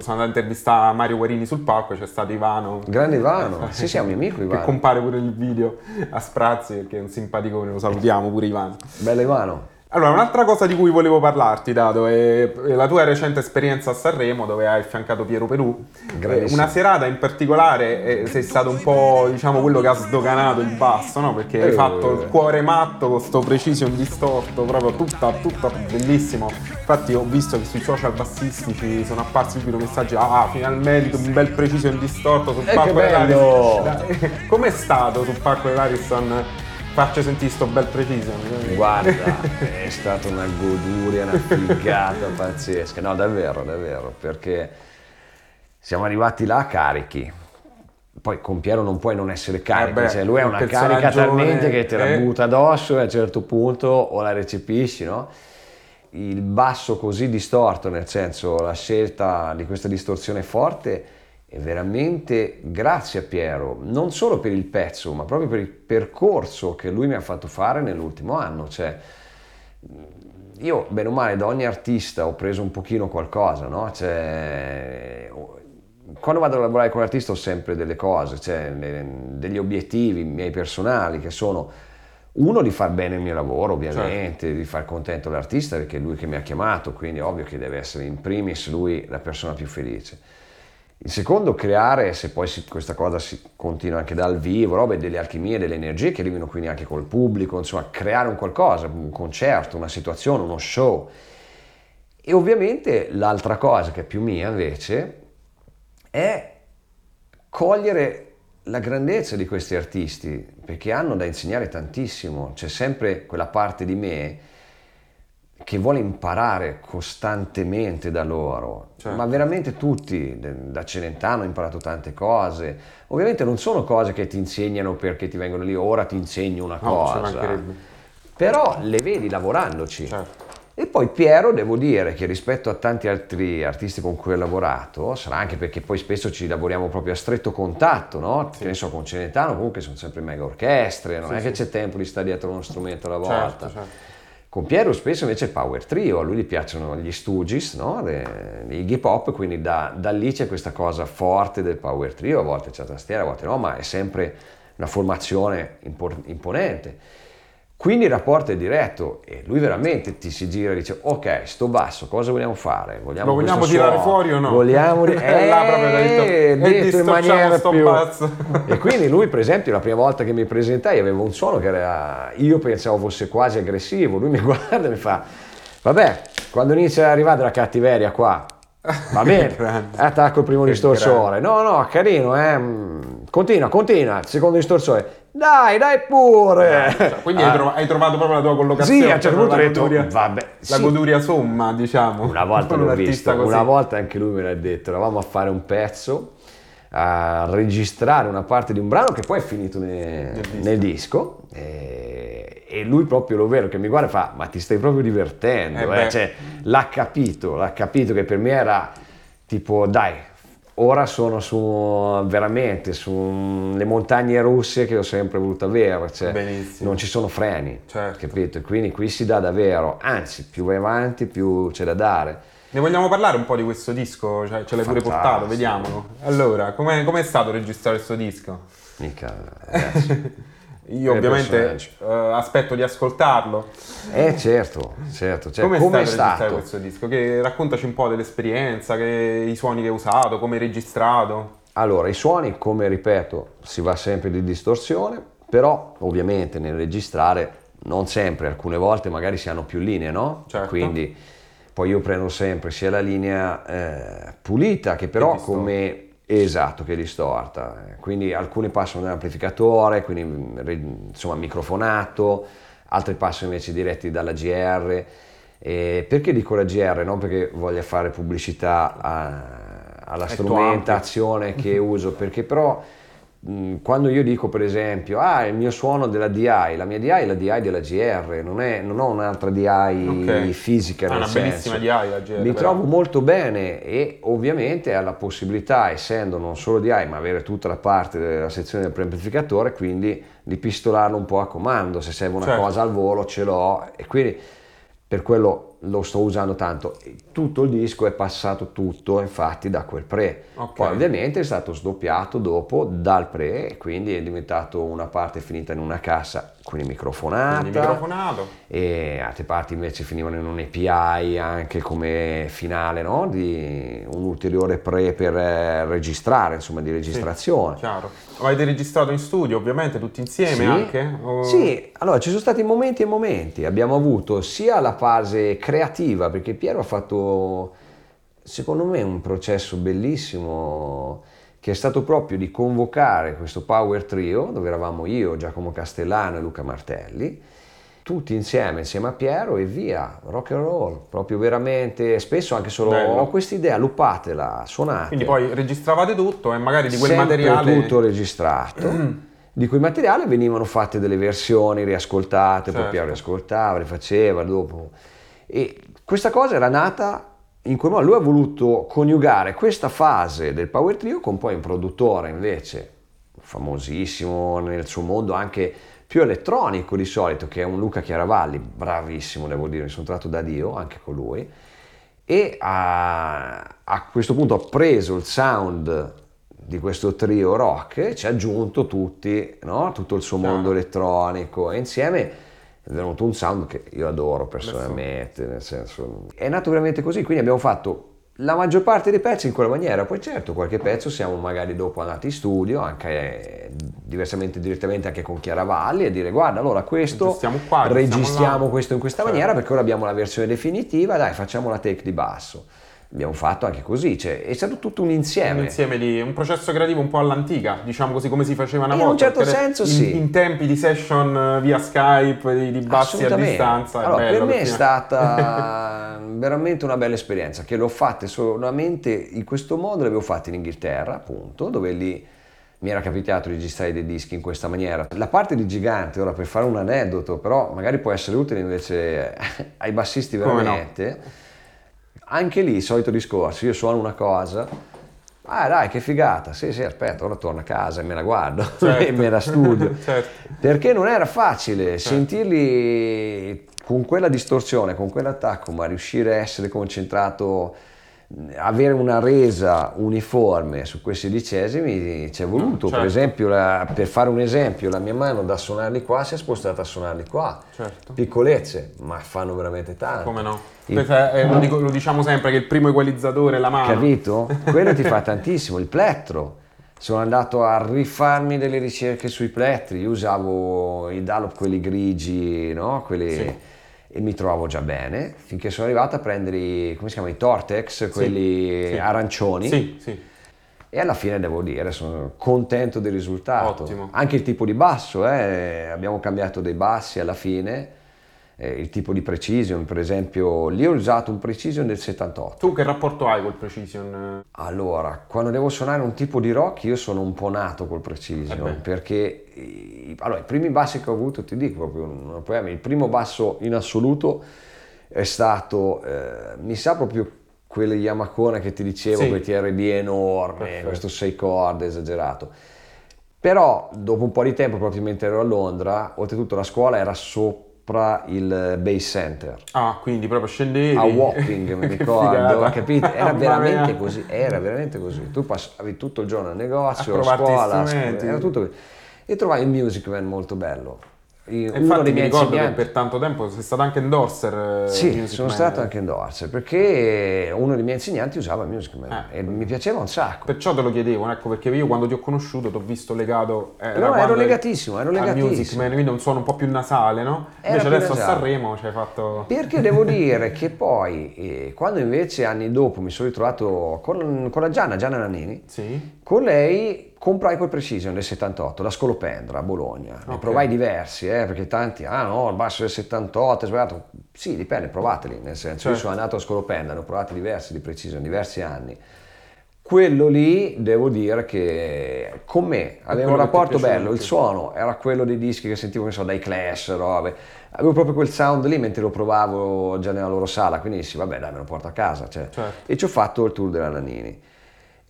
sono andato a intervistare Mario Guarini sul palco c'è stato Ivano. Grande Ivano, sì, sì, è un mio amico Che Ivano. compare pure nel video a sprazzi perché è un simpaticone, lo salutiamo pure Ivano. Bello Ivano. Allora, un'altra cosa di cui volevo parlarti, Dato, è la tua recente esperienza a Sanremo, dove hai affiancato Piero Perù. Una serata in particolare eh, sei stato un po', diciamo, quello che ha sdoganato il basso, no? Perché hai eh. fatto il cuore matto con sto precision distorto, proprio tutta, tutta bellissimo. Infatti ho visto che sui social bassistici sono apparsi subito messaggi, ah, finalmente un bel precision distorto sul eh, palco dell'Ariston. Com'è stato sul palco dell'Ariston? Faccio sentire sto bel precision. Guarda, è stata una goduria, una figata pazzesca. No, davvero, davvero, perché siamo arrivati là carichi. Poi con Piero non puoi non essere carico, eh beh, cioè lui è una carica talmente che te la eh. butta addosso e a un certo punto o la recepisci, no? Il basso così distorto, nel senso la scelta di questa distorsione forte e veramente grazie a Piero, non solo per il pezzo, ma proprio per il percorso che lui mi ha fatto fare nell'ultimo anno. Cioè, io, bene o male, da ogni artista ho preso un pochino qualcosa, no? Cioè, quando vado a lavorare con l'artista ho sempre delle cose, cioè, degli obiettivi miei personali che sono uno di far bene il mio lavoro ovviamente, certo. di far contento l'artista perché è lui che mi ha chiamato, quindi è ovvio che deve essere in primis lui la persona più felice il secondo, creare, se poi si, questa cosa si continua anche dal vivo, robe, delle alchimie, delle energie che arrivino quindi anche col pubblico, insomma, creare un qualcosa, un concerto, una situazione, uno show. E ovviamente l'altra cosa che è più mia invece è cogliere la grandezza di questi artisti, perché hanno da insegnare tantissimo, c'è sempre quella parte di me che vuole imparare costantemente da loro, certo. ma veramente tutti, da Celentano ho imparato tante cose, ovviamente non sono cose che ti insegnano perché ti vengono lì, ora ti insegno una no, cosa, però le vedi lavorandoci. Certo. E poi Piero, devo dire che rispetto a tanti altri artisti con cui ho lavorato, sarà anche perché poi spesso ci lavoriamo proprio a stretto contatto, no? Sì. Che ne so, con Celentano comunque sono sempre mega orchestre, non sì, è sì. che c'è tempo di stare dietro uno strumento alla volta. Certo, certo. Con Piero spesso invece è power trio, a lui gli piacciono gli Stooges, no? gli hip hop, quindi da, da, lì c'è questa cosa forte del power trio, a volte c'è la tastiera, a volte no, ma è sempre una formazione imponente. Quindi il rapporto è diretto e lui veramente ti si gira e dice ok, sto basso, cosa vogliamo fare? Vogliamo Lo vogliamo tirare suono? fuori o no? Vogliamo... eh, proprio detto, eh, detto in maniera più... Bazzo. e quindi lui per esempio la prima volta che mi presentai aveva un suono che era... io pensavo fosse quasi aggressivo, lui mi guarda e mi fa vabbè, quando inizia ad arrivare la cattiveria qua, Va bene, attacco il primo distorsore. No, no, carino, eh. Continua, continua. Il secondo distorsore. Dai, dai pure! Eh, cioè, quindi ah. hai, trovato, hai, trovato proprio la tua collocazione. Sì, a un certo punto ho detto, goduria, vabbè. La goduria somma, diciamo. Una volta l'ho visto, così. una volta anche lui me l'ha detto, eravamo a fare un pezzo, a registrare una parte di un brano che poi è finito ne, nel disco. Nel disco e, e, lui proprio lo vero che mi guarda e fa, ma ti stai proprio divertendo, eh eh? Cioè, l'ha capito, l'ha capito che per me era tipo, dai, ora sono su veramente sulle montagne russe che ho sempre voluto avere, cioè non ci sono freni, certo. capito? Quindi qui si dà davvero, anzi più vai avanti più c'è da dare. Ne vogliamo parlare un po' di questo disco? Cioè, ce l'hai pure portato, vediamolo. Allora, com'è, com'è stato registrare questo disco? Mica, ragazzi. Io ovviamente uh, aspetto di ascoltarlo. Eh certo, certo. Cioè, come, come è stato questo disco? Che, raccontaci un po' dell'esperienza, che, i suoni che hai usato, come hai registrato. Allora, i suoni, come ripeto, si va sempre di distorsione, però ovviamente nel registrare non sempre, alcune volte magari si hanno più linee, no? Certo. Quindi poi io prendo sempre sia la linea eh, pulita che però come Esatto, che è distorta. Quindi alcuni passano nell'amplificatore, quindi insomma microfonato, altri passano invece diretti dalla GR. E perché dico la GR? Non perché voglia fare pubblicità a, alla strumentazione che uso, perché però Mm, quando io dico per esempio, ah, il mio suono della DI, la mia DI è la DI della GR, non, è, non ho un'altra DI okay. fisica. Ah, una senso. bellissima DI la GR. Mi però. trovo molto bene e ovviamente ha la possibilità, essendo non solo DI, ma avere tutta la parte della sezione del preamplificatore, quindi di pistolarlo un po' a comando, se serve una certo. cosa al volo ce l'ho e quindi per quello lo sto usando tanto. Tutto il disco è passato tutto infatti da quel pre. Okay. Poi ovviamente è stato sdoppiato dopo dal pre, quindi è diventato una parte finita in una cassa, quindi microfonata. Quindi microfonato. E altre parti invece finivano in un API anche come finale, no? Di un ulteriore pre per eh, registrare, insomma di registrazione. Sì, chiaro. Avete registrato in studio ovviamente tutti insieme sì. anche? O... Sì, allora ci sono stati momenti e momenti. Abbiamo avuto sia la fase creativa, perché Piero ha fatto, secondo me, un processo bellissimo che è stato proprio di convocare questo Power Trio, dove eravamo io, Giacomo Castellano e Luca Martelli, tutti insieme, insieme a Piero e via, rock and roll, proprio veramente, spesso anche solo Bello. ho questa idea, lupatela, suonate. Quindi poi registravate tutto e magari di quel Sempre materiale... tutto registrato. di quel materiale venivano fatte delle versioni riascoltate, certo. poi Piero riascoltava, rifaceva dopo. E questa cosa era nata in quel modo, lui ha voluto coniugare questa fase del Power Trio con poi un produttore invece famosissimo nel suo mondo anche più elettronico di solito, che è un Luca Chiaravalli, bravissimo devo dire, mi sono tratto da Dio anche con lui, e a, a questo punto ha preso il sound di questo trio rock e ci ha aggiunto tutti, no? tutto il suo mondo elettronico. E insieme è venuto un sound che io adoro personalmente, nel senso è nato veramente così, quindi abbiamo fatto la maggior parte dei pezzi in quella maniera, poi certo qualche pezzo siamo magari dopo andati in studio, anche eh, diversamente direttamente anche con Chiaravalli e dire guarda allora questo qua, registriamo questo in questa certo. maniera perché ora abbiamo la versione definitiva, dai facciamo la take di basso abbiamo fatto anche così, cioè, è stato tutto un insieme. Un insieme di un processo creativo un po' all'antica, diciamo così come si faceva una in volta. In un certo senso in, sì. In tempi di session eh, via Skype, di, di bassi a distanza. Allora, bello, per me è stata veramente una bella esperienza, che l'ho fatta solamente in questo modo, l'avevo fatta in Inghilterra, appunto, dove lì mi era capitato di registrare dei dischi in questa maniera. La parte di gigante, ora per fare un aneddoto, però magari può essere utile invece ai bassisti veramente anche lì, solito discorso, io suono una cosa, ah dai che figata, sì sì aspetta, ora torno a casa e me la guardo certo. e me la studio, certo. perché non era facile certo. sentirli con quella distorsione, con quell'attacco, ma riuscire a essere concentrato avere una resa uniforme su quei sedicesimi ci è voluto. Certo. Per esempio, la, per fare un esempio, la mia mano da suonarli qua si è spostata a suonarli qua. Certo. Piccolezze, ma fanno veramente tanto. Come no? Il... Eh, lo, dico, lo, diciamo sempre che il primo equalizzatore è la mano. Capito? Quello ti fa tantissimo. Il plettro. Sono andato a rifarmi delle ricerche sui plettri. Io usavo i Dallop, quelli grigi, no? Quelli... Sì e mi trovavo già bene finché sono arrivato a prendere i, come si chiama, i Tortex, quelli sì, arancioni. Sì, sì. E alla fine devo dire, sono contento del risultato. Ottimo. Anche il tipo di basso, eh, abbiamo cambiato dei bassi alla fine eh, il tipo di precision, per esempio, lì ho usato un precision del 78. Tu che rapporto hai col precision? Allora, quando devo suonare un tipo di rock io sono un po' nato col precision, eh perché allora, i primi bassi che ho avuto, ti dico proprio, un problema, il primo basso in assoluto è stato, eh, mi sa proprio quelle Yamacona che ti dicevo, sì. quei TRB enorme, Perfetto. questo 6 corde esagerato. Però dopo un po' di tempo, proprio mentre ero a Londra, oltretutto la scuola era sopra sopra il base center. Ah, quindi proprio scendevi. A walking, mi ricordo, capito? Era veramente così, era veramente così. Tu passavi tutto il giorno al negozio, a, scuola, a scuola, era tutto così. E trovavi il Music Man molto bello. Infatti mi ricordo che per tanto tempo sei stato anche endorser. Eh, sì, sono Man. stato anche endorser perché uno dei miei insegnanti usava Music Man eh. e mi piaceva un sacco. Perciò te lo chiedevo, ecco perché io quando ti ho conosciuto ti ho visto legato. Eh, no, ero legatissimo, ero legatissimo. Music Man, quindi un suono un po' più nasale, no? Era invece adesso nasale. a Sanremo ci hai fatto. Perché devo dire che poi, eh, quando invece anni dopo mi sono ritrovato con, con la Gianna, Gianna Nannini, sì. con lei comprai quel Precision del 78, la Scolopendra a Bologna. Ne okay. provai diversi, eh, perché tanti, ah no, il basso del 78 è sbagliato. Sì, dipende, provateli, nel senso, certo. io sono andato a Scolopendra, ne ho provati diversi di Precision, diversi anni. Quello lì, devo dire che con me aveva un rapporto bello, il suono era quello dei dischi che sentivo, che so, dai Clash, robe. Avevo proprio quel sound lì mentre lo provavo già nella loro sala, quindi dissi, vabbè dai, me lo porto a casa. Cioè. Certo. E ci ho fatto il tour della Nannini.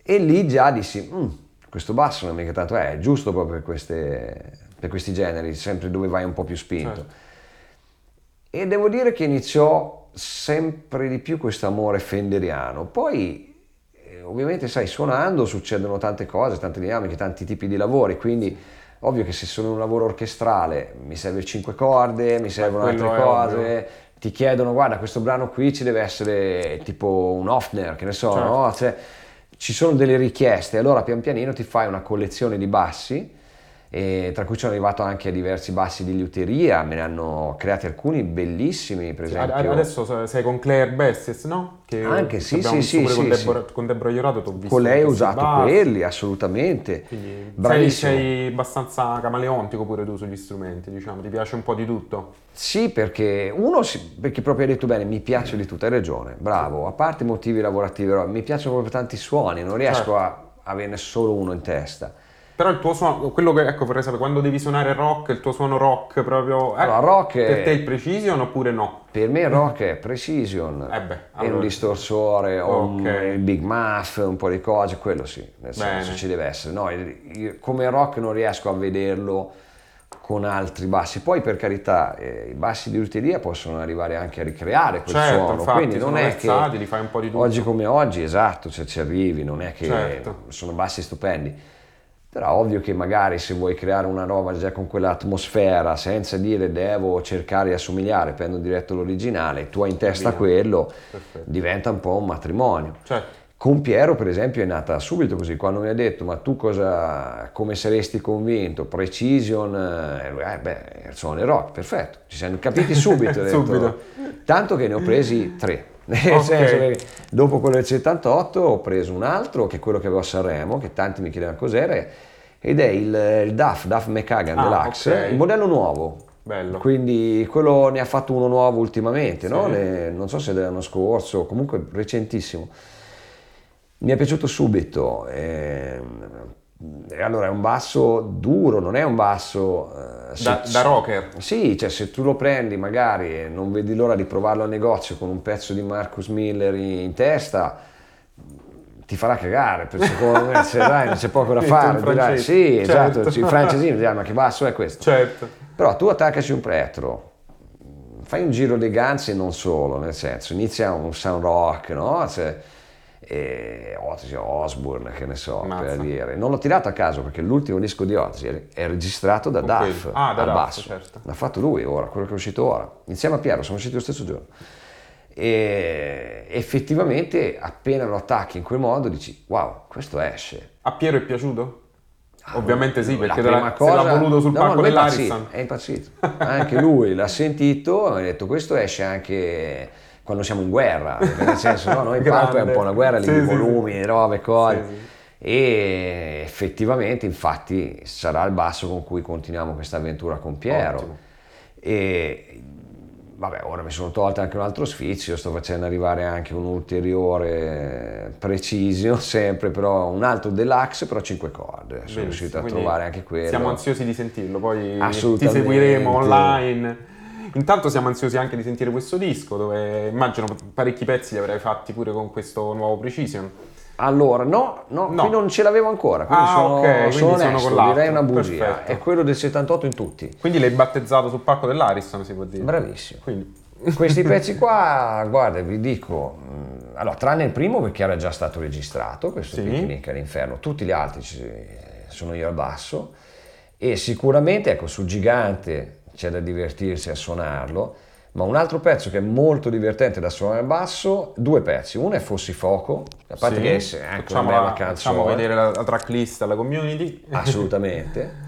E lì già dissi, mm, questo basso non è mica tanto, è giusto proprio per, queste, per, questi generi, sempre dove vai un po' più spinto. Certo. E devo dire che iniziò sempre di più questo amore fenderiano. Poi, eh, ovviamente, sai, suonando succedono tante cose, tante dinamiche, tanti tipi di lavori, quindi ovvio che se sono in un lavoro orchestrale mi serve il cinque corde, mi servono altre cose. Ovvio. Ti chiedono, guarda, questo brano qui ci deve essere tipo un Hofner, che ne so, certo. no? Cioè, ci sono delle richieste, allora pian pianino ti fai una collezione di bassi e tra cui sono arrivato anche a diversi bassi di liuteria, me ne hanno creati alcuni bellissimi, per esempio. Adesso sei con Claire Besses, no? Che anche sì, sì, sì, con, sì, con Deborah Iorato ti ho visto. Con lei ho usato bassi. quelli, assolutamente. Quindi sei, sei abbastanza camaleontico pure tu sugli strumenti, diciamo, ti piace un po' di tutto? Sì, perché uno, perché proprio hai detto bene, mi piace di tutto, hai ragione, bravo, a parte i motivi lavorativi, mi piacciono proprio tanti suoni, non riesco certo. a averne solo uno in testa. Però il tuo suono, quello che ecco vorrei sapere, quando devi suonare rock, il tuo suono rock proprio. Eh, allora, rock per è, te è precision oppure no? Per me il rock è precision. Eh beh, allora. È un distorsore, okay. un big muff, un po' di cose, quello sì, nel Bene. senso ci deve essere. No, come rock non riesco a vederlo con altri bassi. Poi per carità, eh, i bassi di luteria possono arrivare anche a ricreare quel certo, suono, infatti, quindi non è che li fai un po' di tutto. oggi come oggi, esatto, se ci arrivi, non è che certo. sono bassi stupendi però ovvio che magari se vuoi creare una roba già con quell'atmosfera, senza dire devo cercare di assomigliare, prendo diretto l'originale, tu hai in testa Via. quello, Perfetto. diventa un po' un matrimonio. Certo. Con Piero, per esempio, è nata subito così, quando mi ha detto ma tu cosa, come saresti convinto? Precision, eh, eh beh, sono rock, perfetto, ci siamo capiti subito. detto, subito. Tanto che ne ho presi tre. Nel okay. senso che dopo quello del 78 ho preso un altro, che è quello che avevo a Sanremo, che tanti mi chiedevano cos'era, ed è il, il DAF, DAF McCagan ah, Deluxe, okay. il modello nuovo. Bello. Quindi quello ne ha fatto uno nuovo ultimamente, sì. no? Le, non so se dell'anno scorso, comunque recentissimo. Mi è piaciuto subito. Eh, allora è un basso duro, non è un basso... Eh, da, da, rocker? Sì, cioè se tu lo prendi magari e non vedi l'ora di provarlo al negozio con un pezzo di Marcus Miller in testa, ti farà cagare, perché secondo me se dai, non c'è poco da fare. Dirai, sì, certo. esatto, i francesini diranno ma che basso è questo? Certo. Però tu attaccaci un pretro, fai un giro dei ganzi e non solo, nel senso, inizia un sound rock, no? Cioè, e Otis Osbourne, che ne so, Mazza. per dire. Non l'ho tirato a caso perché l'ultimo disco di Otis è registrato da okay. Duff ah, da al Duff, basso. Certo. L'ha fatto lui ora, quello che è uscito ora. Insieme a Piero, siamo usciti lo stesso giorno. E effettivamente appena lo attacchi in quel modo dici wow, questo esce. A Piero è piaciuto? Ah, Ovviamente sì, perché la prima cosa, l'ha voluto sul no, palco no, dell'Ariston. È impazzito, anche lui l'ha sentito e ha detto questo esce anche quando siamo in guerra, nel senso no, noi palco è un po' una guerra sì, di sì, volumi, sì. robe, cose. Sì, e effettivamente infatti sarà il basso con cui continuiamo questa avventura con Piero. Ottimo. E vabbè, ora mi sono tolto anche un altro sfizio, sto facendo arrivare anche un ulteriore precision, sempre però un altro deluxe, però 5 corde. Sono Benissimo, riuscito a trovare anche quello. Siamo ansiosi di sentirlo, poi ti seguiremo online. Intanto siamo ansiosi anche di sentire questo disco, dove immagino parecchi pezzi li avrai fatti pure con questo nuovo Precision. Allora, no, no, no. qui non ce l'avevo ancora, quindi ah, sono, okay, sono quindi onesto, sono direi una bugia. Perfetto. È quello del 78 in tutti. Quindi l'hai battezzato sul palco dell'Ariston, si può dire. Bravissimo. Quindi. Questi pezzi qua, guarda, vi dico, mm, allora, tranne il primo perché era già stato registrato, questo sì. Picnic all'inferno, tutti gli altri sono io al basso e sicuramente, ecco, sul gigante c'è da divertirsi a suonarlo, ma un altro pezzo che è molto divertente da suonare al basso, due pezzi, uno è Fossi Foco, a parte sì, che è anche facciamo una bella canzone. Facciamo vedere la, la tracklist alla community. Assolutamente.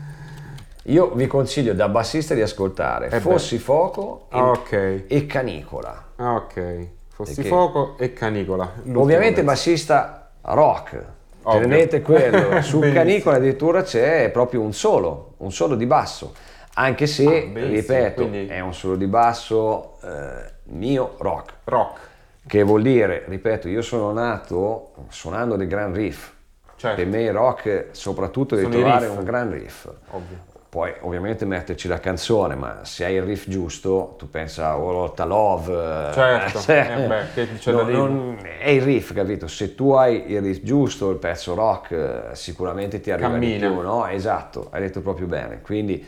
Io vi consiglio da bassista di ascoltare eh Fossi beh. Fuoco e, okay. e, Canicola. Ah, ok, Fossi Perché Fuoco e Canicola. Ovviamente bassista rock, tenete quello. Su Canicola addirittura c'è proprio un solo, un solo di basso anche se, ah, ripeto, quindi... è un solo di basso eh, mio rock. Rock. Che vuol dire, ripeto, io sono nato suonando dei gran riff. Certo. Per me il rock soprattutto devi trovare un gran riff. Ovvio. Poi ovviamente metterci la canzone, ma se hai il riff giusto, tu pensa a Lotta Love. Certo, cioè, eh beh, che c'è non, non, è il riff, capito? Se tu hai il riff giusto, il pezzo rock, sicuramente ti arriva Cammina. di più, no? Esatto, hai detto proprio bene. Quindi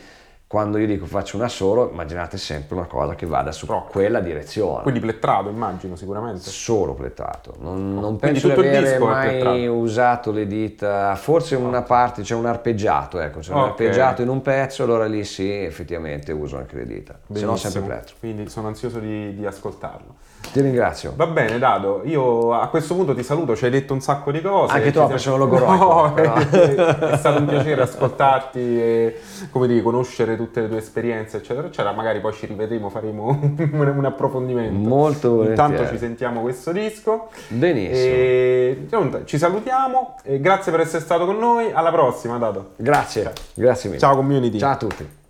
quando io dico faccio una solo, immaginate sempre una cosa che vada su Rock. quella direzione. Quindi plettrato, immagino, sicuramente. Solo plettato. Non, non Quindi penso di avere mai usato le dita, forse una parte, c'è un arpeggiato, ecco, c'è un Ok. arpeggiato in un pezzo, allora lì sì, effettivamente uso anche le dita, se no Benissimo. sempre plettro. Quindi sono ansioso di, di ascoltarlo. Ti ringrazio. Va bene, Dado, io a questo punto ti saluto, ci hai detto un sacco di cose. Anche troppo, siamo- sono logoroico, No, è, stato un piacere ascoltarti e come dire, conoscere tutte le tue esperienze, eccetera, eccetera. Magari poi ci rivedremo, faremo un, un approfondimento. Molto Intanto volentieri. ci sentiamo questo disco. Benissimo. E ci salutiamo. E grazie per essere stato con noi. Alla prossima, Dado. Grazie, grazie mille. Ciao community. Ciao a tutti.